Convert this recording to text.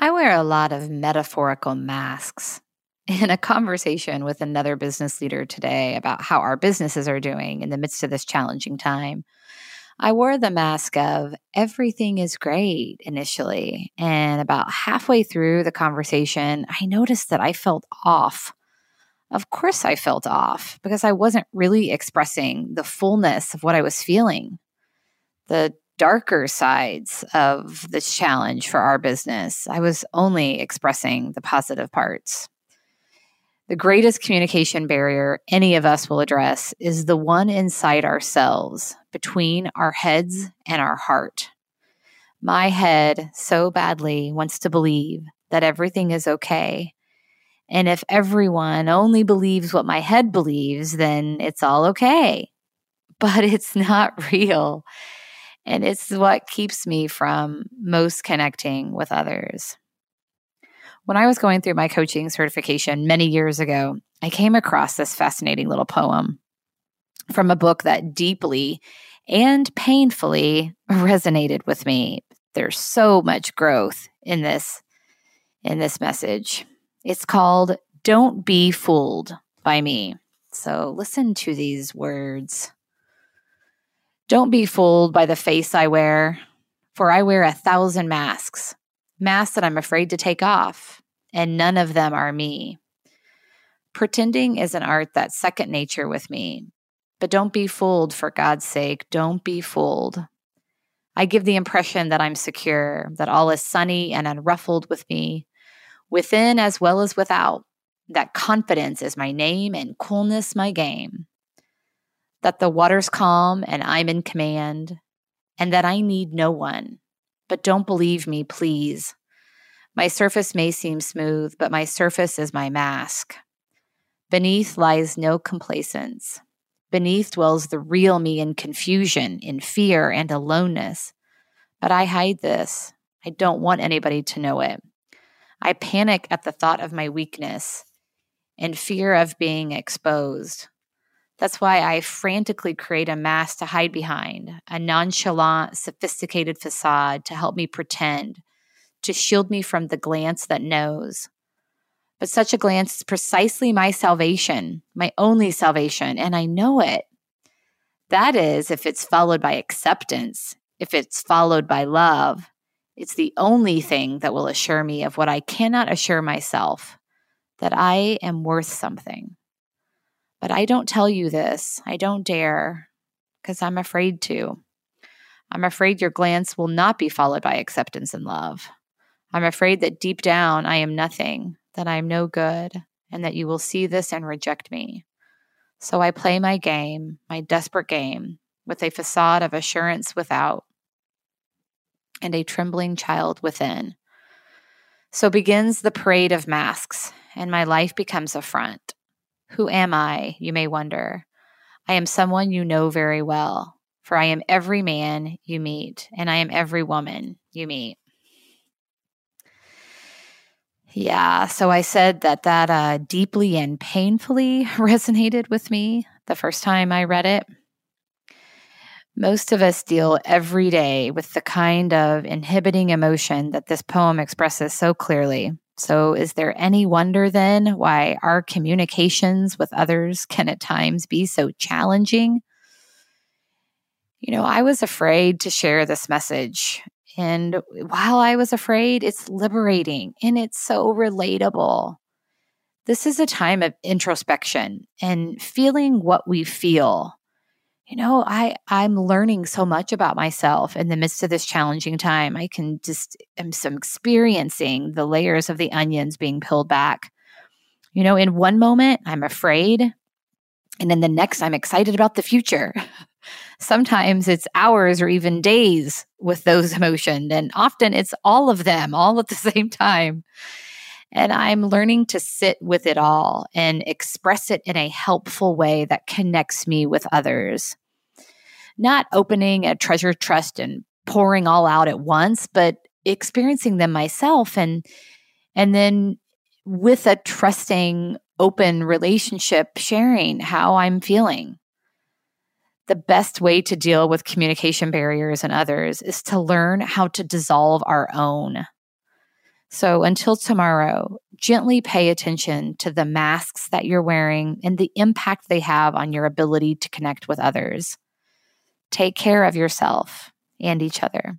I wear a lot of metaphorical masks. In a conversation with another business leader today about how our businesses are doing in the midst of this challenging time, I wore the mask of everything is great initially. And about halfway through the conversation, I noticed that I felt off. Of course, I felt off because I wasn't really expressing the fullness of what I was feeling. The darker sides of this challenge for our business. I was only expressing the positive parts. The greatest communication barrier any of us will address is the one inside ourselves, between our heads and our heart. My head so badly wants to believe that everything is okay. And if everyone only believes what my head believes, then it's all okay. But it's not real. And it's what keeps me from most connecting with others. When I was going through my coaching certification many years ago, I came across this fascinating little poem from a book that deeply and painfully resonated with me. There's so much growth in this in this message. It's called Don't Be Fooled by Me. So listen to these words. Don't be fooled by the face I wear, for I wear a thousand masks, masks that I'm afraid to take off, and none of them are me. Pretending is an art that's second nature with me, but don't be fooled for God's sake. Don't be fooled. I give the impression that I'm secure, that all is sunny and unruffled with me, within as well as without, that confidence is my name and coolness my game that the water's calm and I'm in command, and that I need no one. But don't believe me, please. My surface may seem smooth, but my surface is my mask. Beneath lies no complacence. Beneath dwells the real me in confusion, in fear, and aloneness. But I hide this. I don't want anybody to know it. I panic at the thought of my weakness and fear of being exposed. That's why I frantically create a mask to hide behind, a nonchalant, sophisticated facade to help me pretend, to shield me from the glance that knows. But such a glance is precisely my salvation, my only salvation, and I know it. That is, if it's followed by acceptance, if it's followed by love, it's the only thing that will assure me of what I cannot assure myself that I am worth something. But I don't tell you this. I don't dare because I'm afraid to. I'm afraid your glance will not be followed by acceptance and love. I'm afraid that deep down I am nothing, that I am no good, and that you will see this and reject me. So I play my game, my desperate game, with a facade of assurance without and a trembling child within. So begins the parade of masks, and my life becomes a front. Who am I, you may wonder? I am someone you know very well, for I am every man you meet, and I am every woman you meet. Yeah, so I said that that uh, deeply and painfully resonated with me the first time I read it. Most of us deal every day with the kind of inhibiting emotion that this poem expresses so clearly. So, is there any wonder then why our communications with others can at times be so challenging? You know, I was afraid to share this message. And while I was afraid, it's liberating and it's so relatable. This is a time of introspection and feeling what we feel you know i i'm learning so much about myself in the midst of this challenging time. I can just am some experiencing the layers of the onions being peeled back. You know in one moment i'm afraid and in the next i'm excited about the future. Sometimes it's hours or even days with those emotions and often it's all of them all at the same time and I'm learning to sit with it all and express it in a helpful way that connects me with others. Not opening a treasure trust and pouring all out at once, but experiencing them myself and and then with a trusting open relationship sharing how I'm feeling. The best way to deal with communication barriers and others is to learn how to dissolve our own So until tomorrow, gently pay attention to the masks that you're wearing and the impact they have on your ability to connect with others. Take care of yourself and each other.